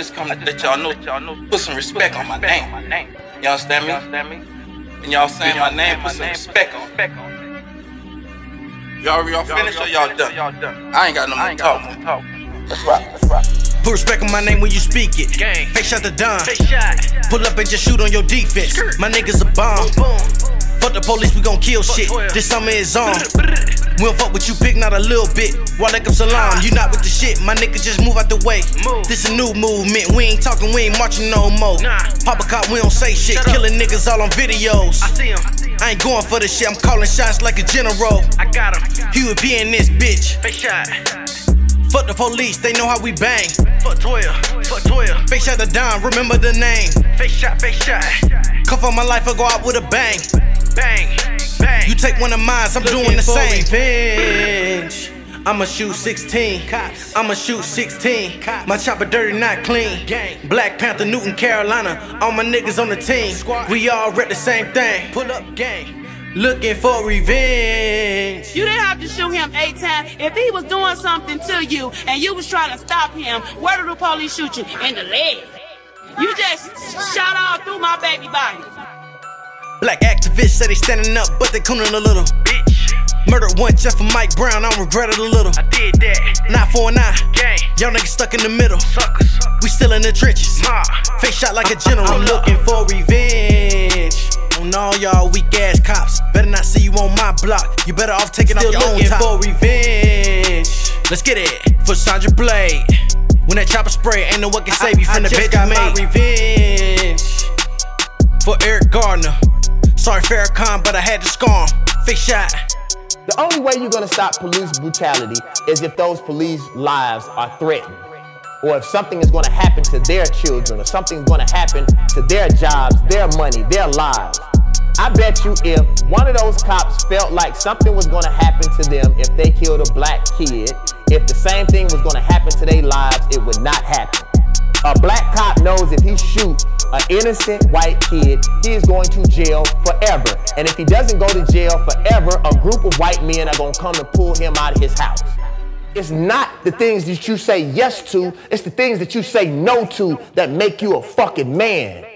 just come to let y'all know, y'all know, put some respect on my name. You understand me? And y'all saying my name, put some respect on. it. Y'all, y'all finished or y'all done? I ain't got no more talk. Let's rock. Put respect on my name when you speak it. Gang. Fake shot the Don. Face shot. Pull up and just shoot on your defense. My niggas a bomb. Boom. Fuck the police, we gon' kill shit. 12. This summer is on. We don't fuck with you, pick not a little bit. Walaikum salam, you not with the shit. My niggas just move out the way. Move. This a new movement. We ain't talking, we ain't marching no more. Nah. Pop a cop, we don't say shit. Shut up. Killing niggas all on videos. I see him. I ain't going for the shit, I'm calling shots like a general. I got him. Huey P in this bitch. Face shot. Fuck the police, they know how we bang. Fuck 12. Fuck 12. Fake shot the Don, remember the name. Face shot. Face shot. Cuff on my life, I go out with a bang. Bang. Bang. You take one of mine, I'm doing the for same. revenge. I'ma shoot 16. Cops. I'ma shoot 16. Cops. My chopper dirty, not clean. Gang. Black Panther, Newton, Carolina. All my niggas on the team. Squad. We all rep the same thing. Pull up gang. Looking for revenge. You didn't have to shoot him eight times. If he was doing something to you and you was trying to stop him, where did the police shoot you? In the leg. You just shot all through my baby body. Black activists say they standing up, but they cooning a little. Bitch. Murdered one just for Mike Brown, I don't regret it a little. I did that. Not for an eye. Gang. Y'all niggas stuck in the middle. Suckers. We still in the trenches. Ma. Face shot like a general. I'm looking for revenge. On all y'all weak ass cops. Better not see you on my block. You better off taking Still off your own looking top. for revenge. Let's get it. For Sandra Bland. When that chopper spray, ain't no one can save you from I the bitch got you my made. revenge. For Eric Garner. Sorry, Farrakhan, but I had to him. Face shot. The only way you're gonna stop police brutality is if those police lives are threatened. Or if something is gonna happen to their children, or something's gonna happen to their jobs, their money, their lives. I bet you if one of those cops felt like something was gonna happen to them if they killed a black kid, if the same thing was gonna happen to their lives, it would not happen. A black cop knows if he shoot an innocent white kid, he is going to jail forever. And if he doesn't go to jail forever, a group of white men are going to come and pull him out of his house. It's not the things that you say yes to, it's the things that you say no to that make you a fucking man.